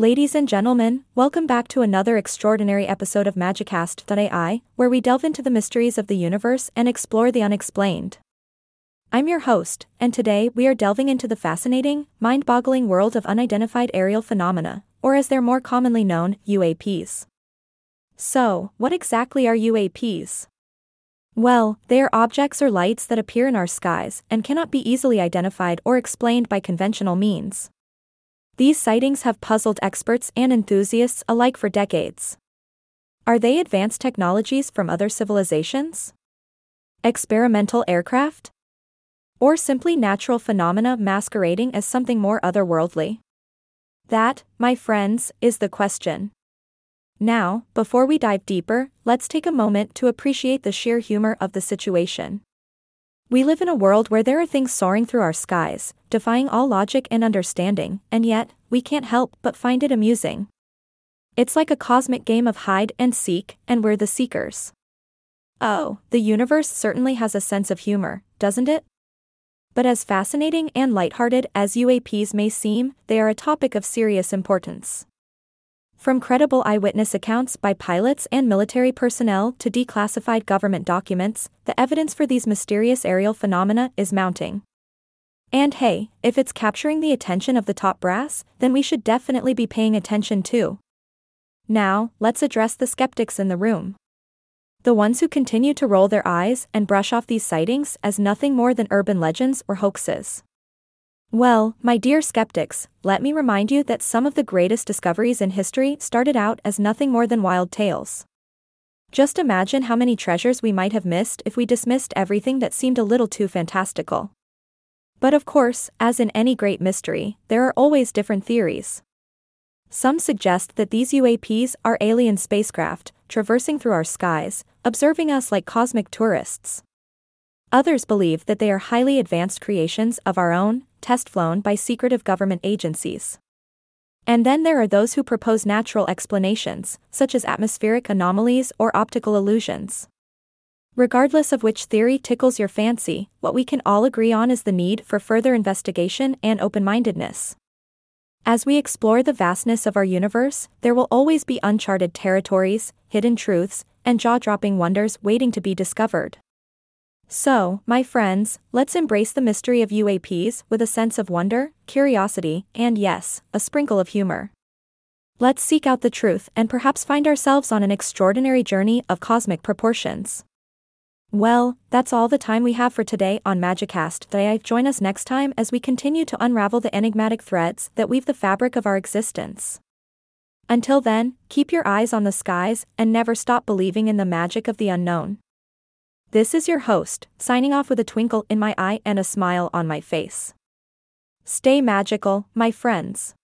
Ladies and gentlemen, welcome back to another extraordinary episode of Magicast.ai, where we delve into the mysteries of the universe and explore the unexplained. I'm your host, and today we are delving into the fascinating, mind boggling world of unidentified aerial phenomena, or as they're more commonly known, UAPs. So, what exactly are UAPs? Well, they are objects or lights that appear in our skies and cannot be easily identified or explained by conventional means. These sightings have puzzled experts and enthusiasts alike for decades. Are they advanced technologies from other civilizations? Experimental aircraft? Or simply natural phenomena masquerading as something more otherworldly? That, my friends, is the question. Now, before we dive deeper, let's take a moment to appreciate the sheer humor of the situation. We live in a world where there are things soaring through our skies, defying all logic and understanding, and yet, we can't help but find it amusing. It's like a cosmic game of hide and seek, and we're the seekers. Oh, the universe certainly has a sense of humor, doesn't it? But as fascinating and lighthearted as UAPs may seem, they are a topic of serious importance. From credible eyewitness accounts by pilots and military personnel to declassified government documents, the evidence for these mysterious aerial phenomena is mounting. And hey, if it's capturing the attention of the top brass, then we should definitely be paying attention too. Now, let's address the skeptics in the room. The ones who continue to roll their eyes and brush off these sightings as nothing more than urban legends or hoaxes. Well, my dear skeptics, let me remind you that some of the greatest discoveries in history started out as nothing more than wild tales. Just imagine how many treasures we might have missed if we dismissed everything that seemed a little too fantastical. But of course, as in any great mystery, there are always different theories. Some suggest that these UAPs are alien spacecraft, traversing through our skies, observing us like cosmic tourists. Others believe that they are highly advanced creations of our own, test flown by secretive government agencies. And then there are those who propose natural explanations, such as atmospheric anomalies or optical illusions. Regardless of which theory tickles your fancy, what we can all agree on is the need for further investigation and open mindedness. As we explore the vastness of our universe, there will always be uncharted territories, hidden truths, and jaw dropping wonders waiting to be discovered. So, my friends, let's embrace the mystery of UAPs with a sense of wonder, curiosity, and yes, a sprinkle of humor. Let's seek out the truth and perhaps find ourselves on an extraordinary journey of cosmic proportions. Well, that's all the time we have for today on Magicast. Join us next time as we continue to unravel the enigmatic threads that weave the fabric of our existence. Until then, keep your eyes on the skies and never stop believing in the magic of the unknown. This is your host, signing off with a twinkle in my eye and a smile on my face. Stay magical, my friends.